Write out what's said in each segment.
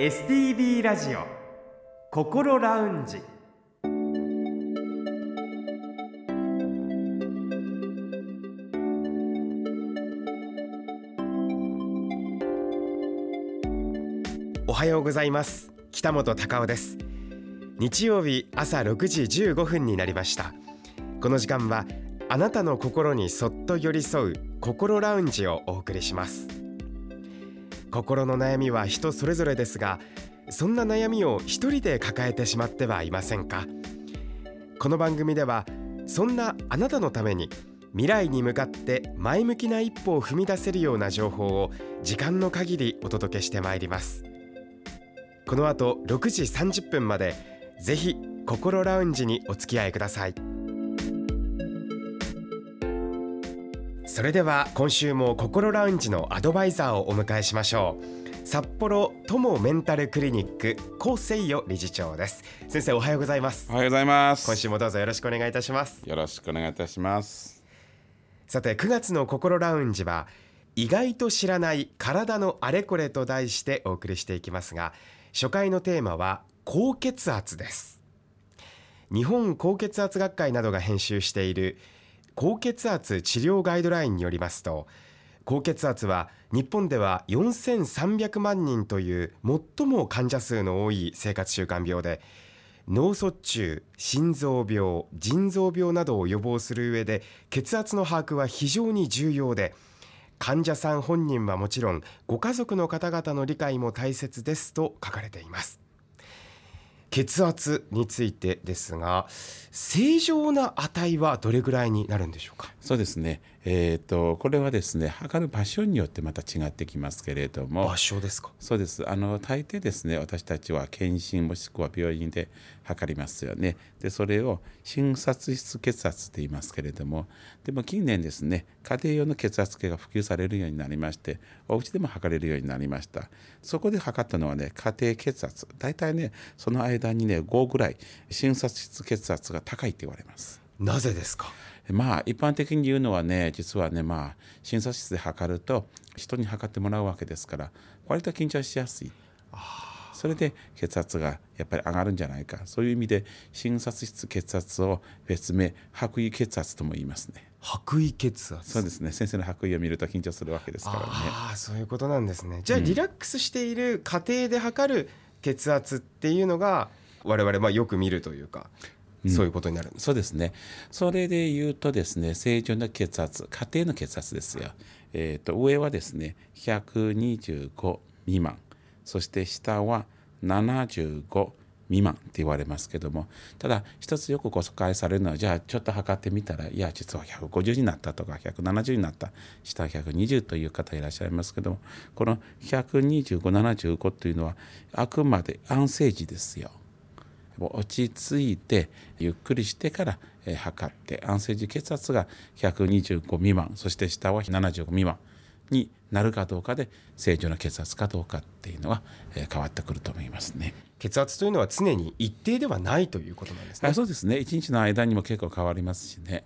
STB ラジオ心ラウンジ。おはようございます。北本孝夫です。日曜日朝6時15分になりました。この時間はあなたの心にそっと寄り添う心ラウンジをお送りします。心の悩みは人それぞれですがそんな悩みを一人で抱えてしまってはいませんか？この番組ではそんなあなたのために未来に向かって前向きな一歩を踏み出せるような情報を時間の限りお届けしてまいります。この後6時30分までぜひ心ラウンジにお付き合いください。それでは今週も心ラウンジのアドバイザーをお迎えしましょう。札幌友メンタルクリニック高誠代理事長です。先生おはようございます。おはようございます。今週もどうぞよろしくお願いいたします。よろしくお願いいたします。さて9月の心ラウンジは意外と知らない体のあれこれと題してお送りしていきますが初回のテーマは高血圧です。日本高血圧学会などが編集している高血圧治療ガイドラインによりますと高血圧は日本では4300万人という最も患者数の多い生活習慣病で脳卒中心臓病腎臓病などを予防する上で血圧の把握は非常に重要で患者さん本人はもちろんご家族の方々の理解も大切ですと書かれています。血圧についてですが正常な値はどれぐらいになるんでしょうか？そうですね。えーと、これはですね測る場所によってまた違ってきますけれども。場所ですか？そうです。あの大抵ですね私たちは検診もしくは病院で測りますよね。でそれを診察室血圧と言いますけれども。でも近年ですね家庭用の血圧計が普及されるようになりましてお家でも測れるようになりました。そこで測ったのはね家庭血圧。大体ねその間にね5ぐらい診察室血圧が高いって言われます。なぜですか？まあ一般的に言うのはね実はねまあ診察室で測ると人に測ってもらうわけですから割と緊張しやすい。それで血圧がやっぱり上がるんじゃないか。そういう意味で診察室血圧を別名白衣血圧とも言いますね。白衣血圧。そうですね。先生の白衣を見ると緊張するわけですからね。ああそういうことなんですね。じゃあ、リラックスしている家庭で測る血圧っていうのが我々まあよく見るというかそういうことになる、うん、そうですね。それで言うとですね、正常な血圧、家庭の血圧ですよ。え、ー、と上はですね、125未満、そして下は75未満って言われますけども、ただ一つよく誤解されるのは、じゃあちょっと測ってみたら、いや実は150になったとか170になった、下は120という方いらっしゃいますけども、この125、75というのはあくまで安静時ですよ。落ち着いてゆっくりしてから測って安静時血圧が125未満そして下は75未満になるかどうかで正常な血圧かどうかっていうのは変わってくると思いますね。血圧というのは常に一定ではないということなんですね。そうですね。一日の間にも結構変わりますしね。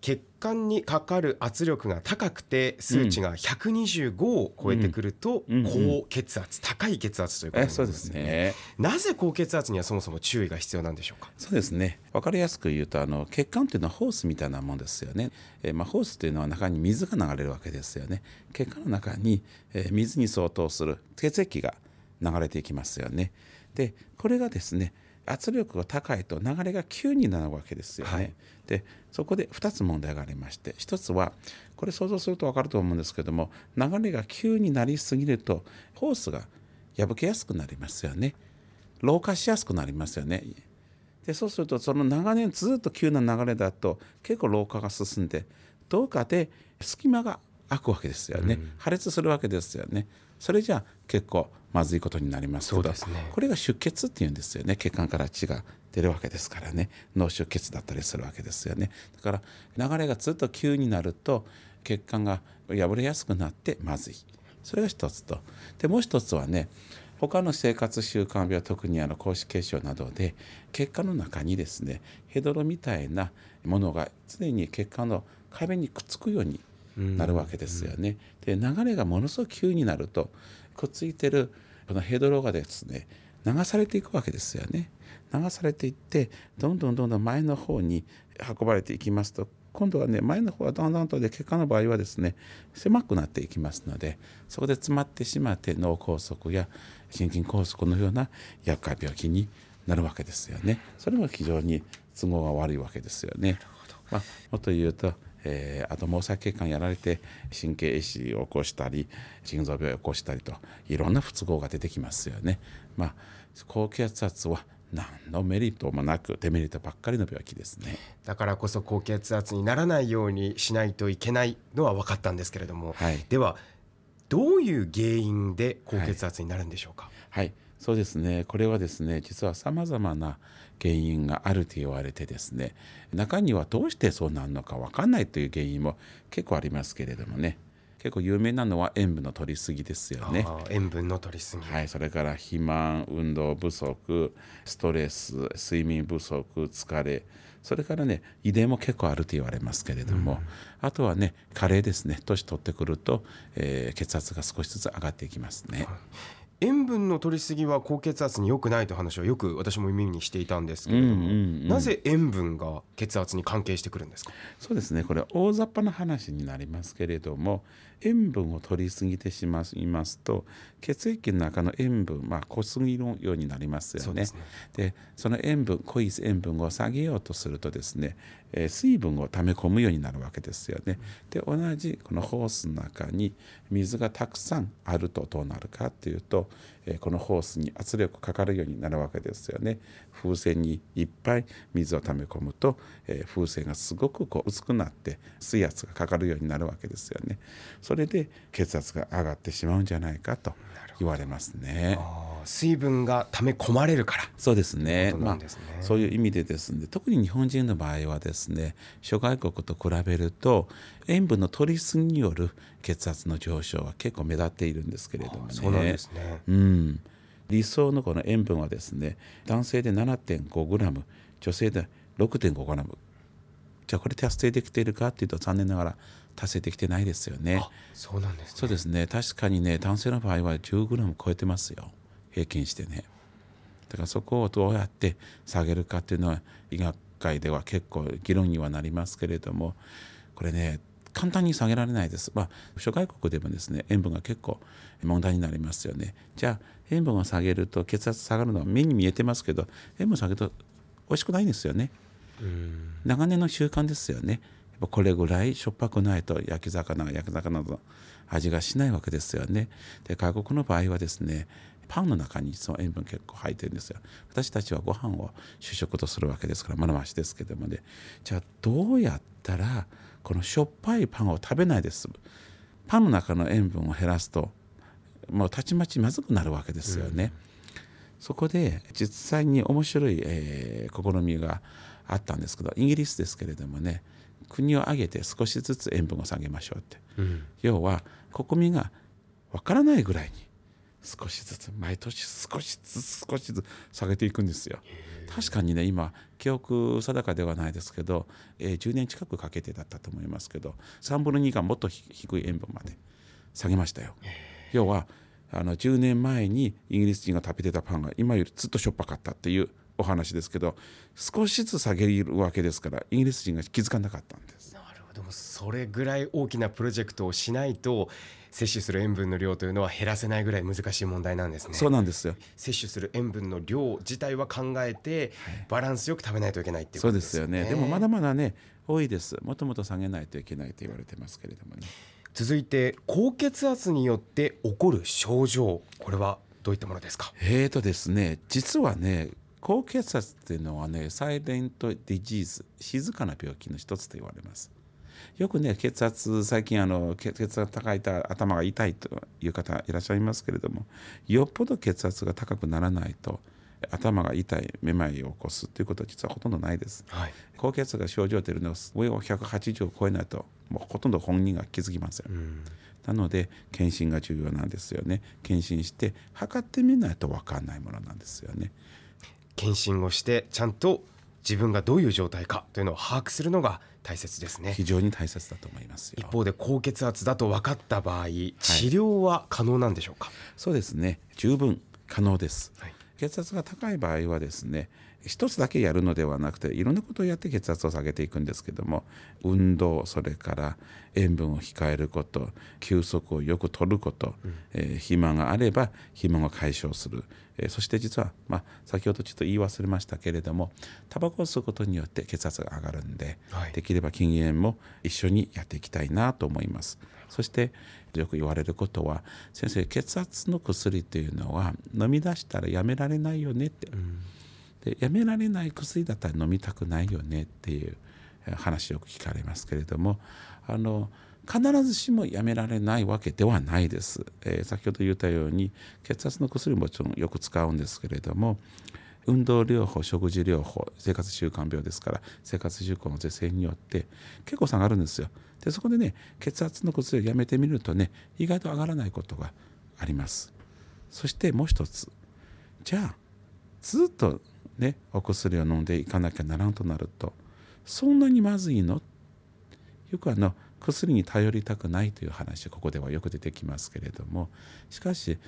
血管にかかる圧力が高くて数値が125を超えてくると高血圧、高い血圧ということですね。ですねなぜ高血圧にはそもそも注意が必要なんでしょうか？そうですね。わかりやすく言うとあの血管というのはホースみたいなもんですよね。えー、まあホースというのは中に水が流れるわけですよね。血管の中に、えー、水に相当する血液が流れていきますよね。でこれがですね圧力が高いと流れが急になるわけですよね。はい、でそこで2つ問題がありまして1つはこれ想像すると分かると思うんですけども流れが急になりすぎるとホースが破けやすくなりますよね。老化しやすくなりますよね。でそうするとその長年ずっと急な流れだと結構老化が進んでどうかで隙間が開くわけですよね、うん、破裂するわけですよねそれじゃ結構まずいことになりますけど、ね、これが出血っていうんですよね。血管から血が出るわけですからね。脳出血だったりするわけですよね。だから流れがずっと急になると血管が破れやすくなってまずい。それが一つと。でもう一つはね他の生活習慣病特にあの高脂血症などで血管の中にですねヘドロみたいなものが常に血管の壁にくっつくようになるわけですよね。で流れがものすごく急になるとくっついてるこのヘドロがですね流されていくわけですよね。流されていってどんどんどんどん前の方に運ばれていきますと今度はね前の方はだんだんとで血管の場合はですね狭くなっていきますのでそこで詰まってしまって脳梗塞や心筋梗塞のような厄介病気になるわけですよね。それも非常に都合が悪いわけですよね。まあ、もっと言うとえー、あと毛細血管やられて神経壊死を起こしたり心臓病を起こしたりといろんな不都合が出てきますよね。まあ、高血圧は何のメリットもなくデメリットばっかりの病気ですね。だからこそ高血圧にならないようにしないといけないのは分かったんですけれども、はい、ではどういう原因で高血圧になるんでしょうか、はい、はい、そうですね。これはですね実はさまざまな原因があると言われてですね中にはどうしてそうなるのか分かんないという原因も結構ありますけれどもね。結構有名なのは塩分の取りすぎですよね。塩分の取りすぎ。はいそれから肥満運動不足ストレス睡眠不足疲れそれからね遺伝も結構あると言われますけれども、うん、あとはね加齢ですね。年取ってくると、えー、血圧が少しずつ上がっていきますね、塩分の取りすぎは高血圧に良くないという話をよく私も耳にしていたんですけれども、うんうんうん、なぜ塩分が血圧に関係してくるんですか？そうですね。これ大雑把な話になりますけれども塩分を取りすぎてしまいますと血液の中の塩分、まあ、濃すぎるようになりますよね。そで、ね、その塩分濃い塩分を下げようとするとですね、えー、水分を溜め込むようになるわけですよね。で同じこのホースの中に水がたくさんあるとどうなるかっていうと、えー、このホースに圧力かかるようになるわけですよね。風船にいっぱい水を溜め込むと、え、風船がすごくこう薄くなって水圧がかかるようになるわけですよね。それで血圧が上がってしまうんじゃないかと言われますね。水分が溜め込まれるから。そうですね、ね、まあ、そういう意味でですね特に日本人の場合はですね諸外国と比べると塩分の取りすぎによる血圧の上昇は結構目立っているんですけれどもね。そうなんですね、うん、理想のこの塩分はですね男性で 7.5g 女性で 6.5g じゃあこれ達成できているかっていうと残念ながら達成できてないですよね。そうなんです、ね、そうですね。確かにね、男性の場合は10グラム超えてますよ。平均してね。だからそこをどうやって下げるかっていうのは医学界では結構議論にはなりますけれども、これね、簡単に下げられないです。まあ、諸外国でもですね、塩分が結構問題になりますよね。じゃあ、塩分を下げると血圧下がるのは目に見えてますけど、塩分下げると美味しくないんですよね。長年の習慣ですよね。これぐらいしょっぱくないと焼き魚焼き魚の味がしないわけですよね。で外国の場合はですねパンの中にその塩分結構入ってるんですよ。私たちはご飯を主食とするわけですからまだましですけどもねじゃあどうやったらこのしょっぱいパンを食べないですパンの中の塩分を減らすともうたちまちまずくなるわけですよね。うん、そこで実際に面白い、えー、試みがあったんですけどイギリスですけれどもね国を挙げて少しずつ塩分を下げましょうって、うん、要は国民がわからないぐらいに少しずつ毎年少しずつ少しずつ下げていくんですよ。確かにね今記憶定かではないですけど、えー、10年近くかけてだったと思いますけど3分の2がもっと低い塩分まで下げましたよ。要はあの10年前にイギリス人が食べてたパンが今よりずっとしょっぱかったっていうお話ですけど少しずつ下げるわけですからイギリス人が気づかなかったんです。なるほどそれぐらい大きなプロジェクトをしないと摂取する塩分の量というのは減らせないぐらい難しい問題なんですね。そうなんですよ。摂取する塩分の量自体は考えてバランスよく食べないといけないっていうことですよね。そうですよね。でもまだまだね多いです。もともと下げないといけないと言われてますけれどもね。続いて高血圧によって起こる症状これはどういったものですか？えーとですね実はね高血圧っていうのはねサイレントディジーズ静かな病気の一つと言われます。よくね血圧最近あの血圧が高いと頭が痛いという方いらっしゃいますけれどもよっぽど血圧が高くならないと頭が痛いめまいを起こすということは実はほとんどないです、はい、高血圧が症状出るのは上を180を超えないともうほとんど本人が気づきません、うん、なので検診が重要なんですよね。検診して測ってみないと分かんないものなんですよね検診をしてちゃんと自分がどういう状態かというのを把握するのが大切ですね。非常に大切だと思います一方で高血圧だと分かった場合、治療は可能なんでしょうか？そうですね。十分可能です、はい。血圧が高い場合はですね一つだけやるのではなくていろんなことをやって血圧を下げていくんですけども運動それから塩分を控えること休息をよくとること、えー肥満があれば肥満を解消する、えーそして実は、まあ、先ほどちょっと言い忘れましたけれどもタバコを吸うことによって血圧が上がるんで、はい。できれば禁煙も一緒にやっていきたいなと思います。そしてよく言われることは先生血圧の薬っていうのは飲み出したらやめられないよねって、でやめられない薬だったら飲みたくないよねっていう話よく聞かれますけれどもあの必ずしもやめられないわけではないです、えー先ほど言ったように血圧の薬ももちろんよく使うんですけれども運動療法食事療法生活習慣病ですから生活習慣の是正によって結構下がるんですよ。でそこでね血圧の薬をやめてみるとね意外と上がらないことがあります。そしてもう一つ。じゃあずっとねお薬を飲んでいかなきゃならんとなるとそんなにまずいの？よくあの薬に頼りたくないという話ここではよく出てきますけれどもしかし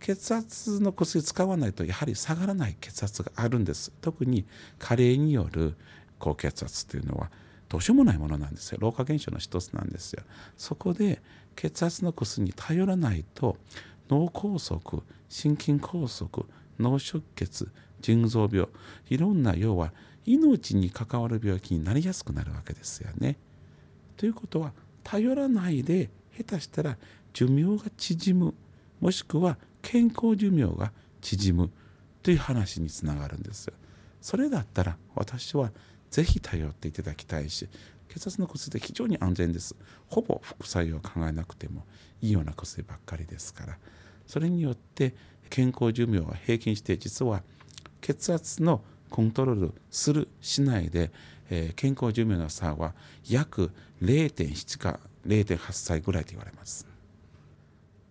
血圧の薬使わないとやはり下がらない血圧があるんです。特に加齢による高血圧というのはどうしようもないものなんですよ。老化現象の一つなんですよ。そこで血圧の薬に頼らないと脳梗塞心筋梗塞脳出血腎臓病いろんな要は命に関わる病気になりやすくなるわけですよね。ということは頼らないで下手したら寿命が縮むもしくは健康寿命が縮むという話につながるんですよ。それだったら私はぜひ頼っていただきたいし血圧の薬で非常に安全ですほぼ副作用を考えなくてもいいような薬ばっかりですからそれによって健康寿命は平均して実は血圧のコントロールするしないで、えー健康寿命の差は約0.7か0.8歳ぐらいと言われます。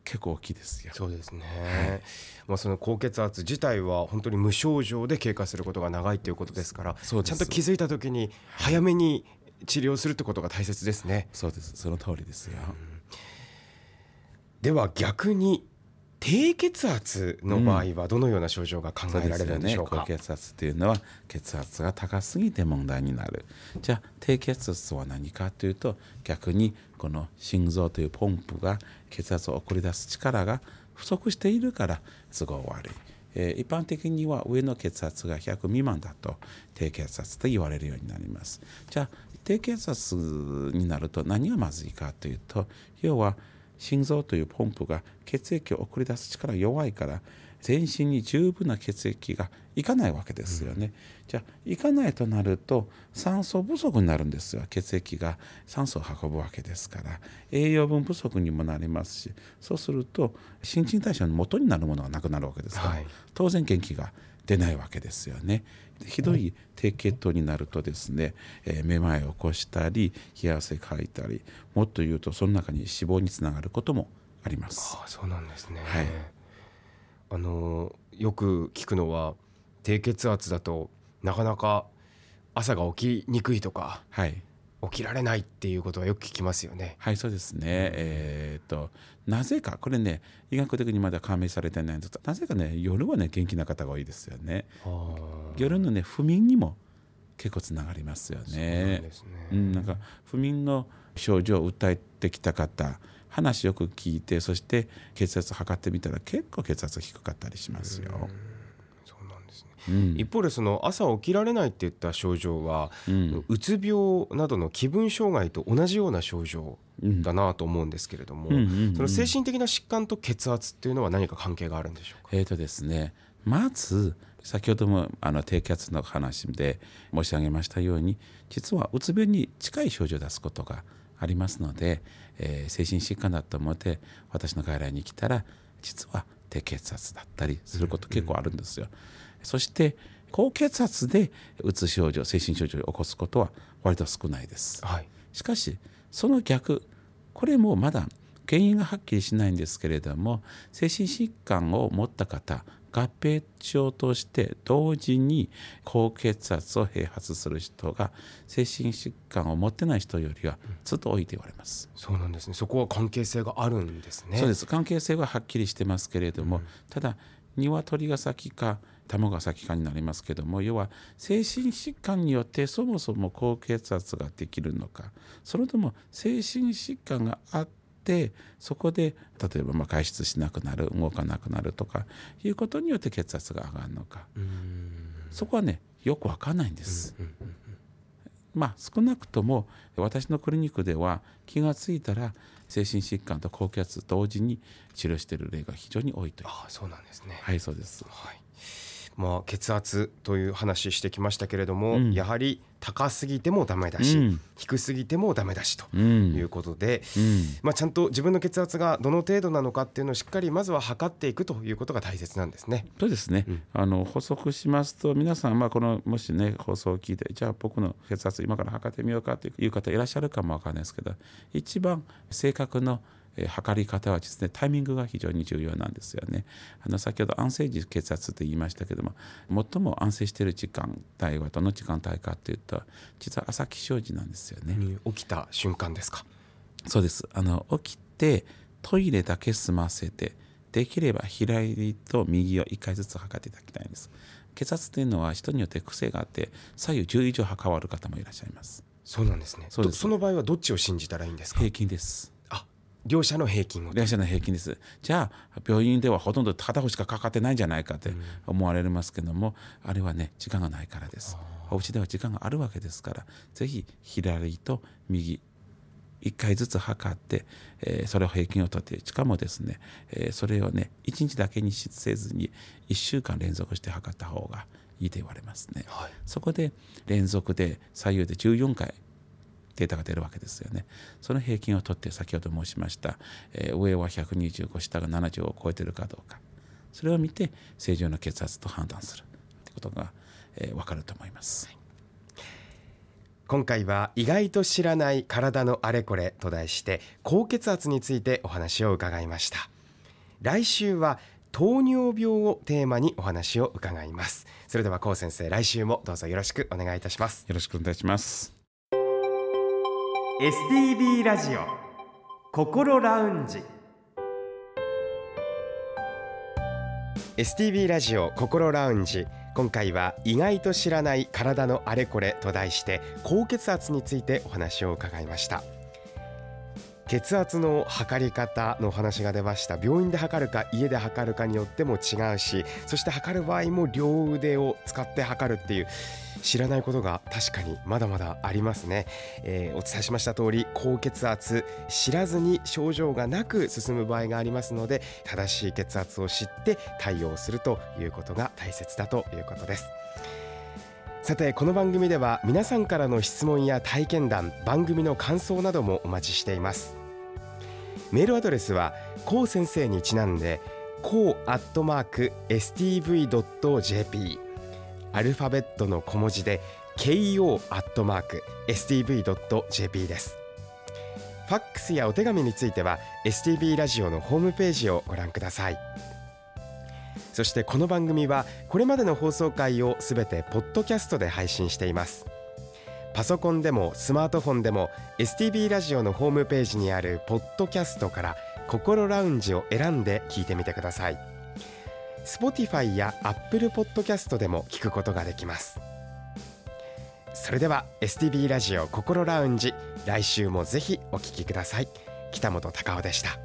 結構大きいですよ。そうですね、まあ、その高血圧自体は本当に無症状で経過することが長いということですからそうです。ちゃんと気づいた時に早めに治療するってことが大切ですね。そうです。その通りですよ、では逆に低血圧の場合はどのような症状が考えられるんでしょうか、高血圧というのは血圧が高すぎて問題になる。じゃあ低血圧とは何かというと逆にこの心臓というポンプが血圧を送り出す力が不足しているから都合悪い、えー一般的には上の血圧が100未満だと低血圧と言われるようになります。じゃあ低血圧になると何がまずいかというと要は心臓というポンプが血液を送り出す力が弱いから全身に十分な血液がいかないわけですよね、じゃあいかないとなると酸素不足になるんですよ。血液が酸素を運ぶわけですから。栄養分不足にもなりますしそうすると新陳代謝の元になるものがなくなるわけですから、はい。当然元気が出ないわけですよね。ひどい低血糖になるとですね、えーめまいを起こしたり冷や汗かいたりもっと言うとその中に脂肪につながることもあります。ああそうなんですね、はいあのよく聞くのは低血圧だとなかなか朝が起きにくいとかはい、起きられないっていうことはよく聞きますよね。はい、そうですね。えーっとなぜかこれね医学的にまだ解明されてないんですなぜかね夜はね元気な方が多いですよね。あ夜のね不眠にも結構つながりますよそうね。ん、なんか不眠の症状を訴えてきた方話よく聞いてそして血圧測ってみたら結構血圧低かったりしますよ。そうなん。一方でその朝起きられないっていった症状は、うん。うつ病などの気分障害と同じような症状うんだなと思うんですけれども、うんうんうんその精神的な疾患と血圧っていうのは何か関係があるんでしょうか、えーとですね、まず先ほどもあの低気圧の話で申し上げましたように実はうつ病に近い症状を出すことがありますので、えー精神疾患だと思って私の外来に来たら実は低血圧だったりすること結構あるんですよ。そして高血圧でうつ症状精神症状を起こすことは割と少ないです。はい。しかしその逆これもまだ原因がはっきりしないんですけれども精神疾患を持った方合併症として同時に高血圧を併発する人が精神疾患を持ってない人よりはずっと多いと言われます。そうなんですね。そこは関係性があるんですね。そうです。関係性ははっきりしてますけれども、ただ鶏が先か卵が先かになりますけども要は精神疾患によってそもそも高血圧ができるのかそれとも精神疾患があってそこで例えばまあ外出しなくなる動かなくなるとかいうことによって血圧が上がるのか。そこはねよくわかんないんです。まあ少なくとも私のクリニックでは気が付いたら精神疾患と高気圧同時に治療している例が非常に多いという。あそうなんですね。はいそうです、はいまあ、血圧という話してきましたけれども、うん、やはり高すぎてもダメだし、うん、低すぎてもダメだしということで、うん、まあ、ちゃんと自分の血圧がどの程度なのかっていうのをしっかりまずは測っていくということが大切なんですね。そうですね、あの補足しますと皆さん、まあ、このもしね放送を聞いてじゃあ僕の血圧今から測ってみようかという方いらっしゃるかもわからないですけど一番正確のえ測り方はですねタイミングが非常に重要なんですよね。あの先ほど安静時血圧と言いましたけども最も安静している時間帯はどの時間帯かというと実は朝起床時なんですよね。起きた瞬間ですか？そうですあの起きてトイレだけ済ませてできれば左と右を1回ずつ測っていただきたいんです。血圧というのは人によって癖があって左右10以上変わる方もいらっしゃいます。そうなんですね。そその場合はどっちを信じたらいいんですか？平均です。両者の平均を両者の平均です。じゃあ病院ではほとんど片方しかかかってないんじゃないかって思われますけども、うん、あれはね時間がないからです。お家では時間があるわけですからぜひ左と右1回ずつ測って、えー、それを平均をとってしかもですね、えー、それをね1日だけにせずに1週間連続して測った方がいいと言われますね、はい、そこで連続で左右で14回データが出るわけですよね。その平均を取って先ほど申しました、えー、上は125下が70を超えてるかどうか。それを見て正常な血圧と判断するということが、えー、分かると思います。今回は意外と知らない体のあれこれと題して高血圧についてお話を伺いました。来週は糖尿病をテーマにお話を伺います。それでは高先生来週もどうぞよろしくお願いいたします。よろしくお願いします STB ラジオ心ラウンジ。STB ラジオ心ラウンジ。今回は意外と知らない体のあれこれと題して高血圧についてお話を伺いました。血圧の測り方の話が出ました。病院で測るか家で測るかによっても違うしそして測る場合も両腕を使って測るっていう知らないことが確かにまだまだありますね、えー、お伝えしました通り高血圧知らずに症状がなく進む場合がありますので正しい血圧を知って対応するということが大切だということです。さてこの番組では皆さんからの質問や体験談番組の感想などもお待ちしています。メールアドレスはこう先生にちなんでこうアットマーク stv.jp アルファベットの小文字で ko アットマーク stv.jp です。ファックスやお手紙については STB ラジオのホームページをご覧ください。そしてこの番組はこれまでの放送回をすべてポッドキャストで配信しています。パソコンでもスマートフォンでも STB ラジオのホームページにあるポッドキャストから心ラウンジを選んで聞いてみてください。Spotify や Apple Podcast でも聞くことができます。それでは STB ラジオ心ラウンジ来週もぜひお聞きください。北本隆夫でした。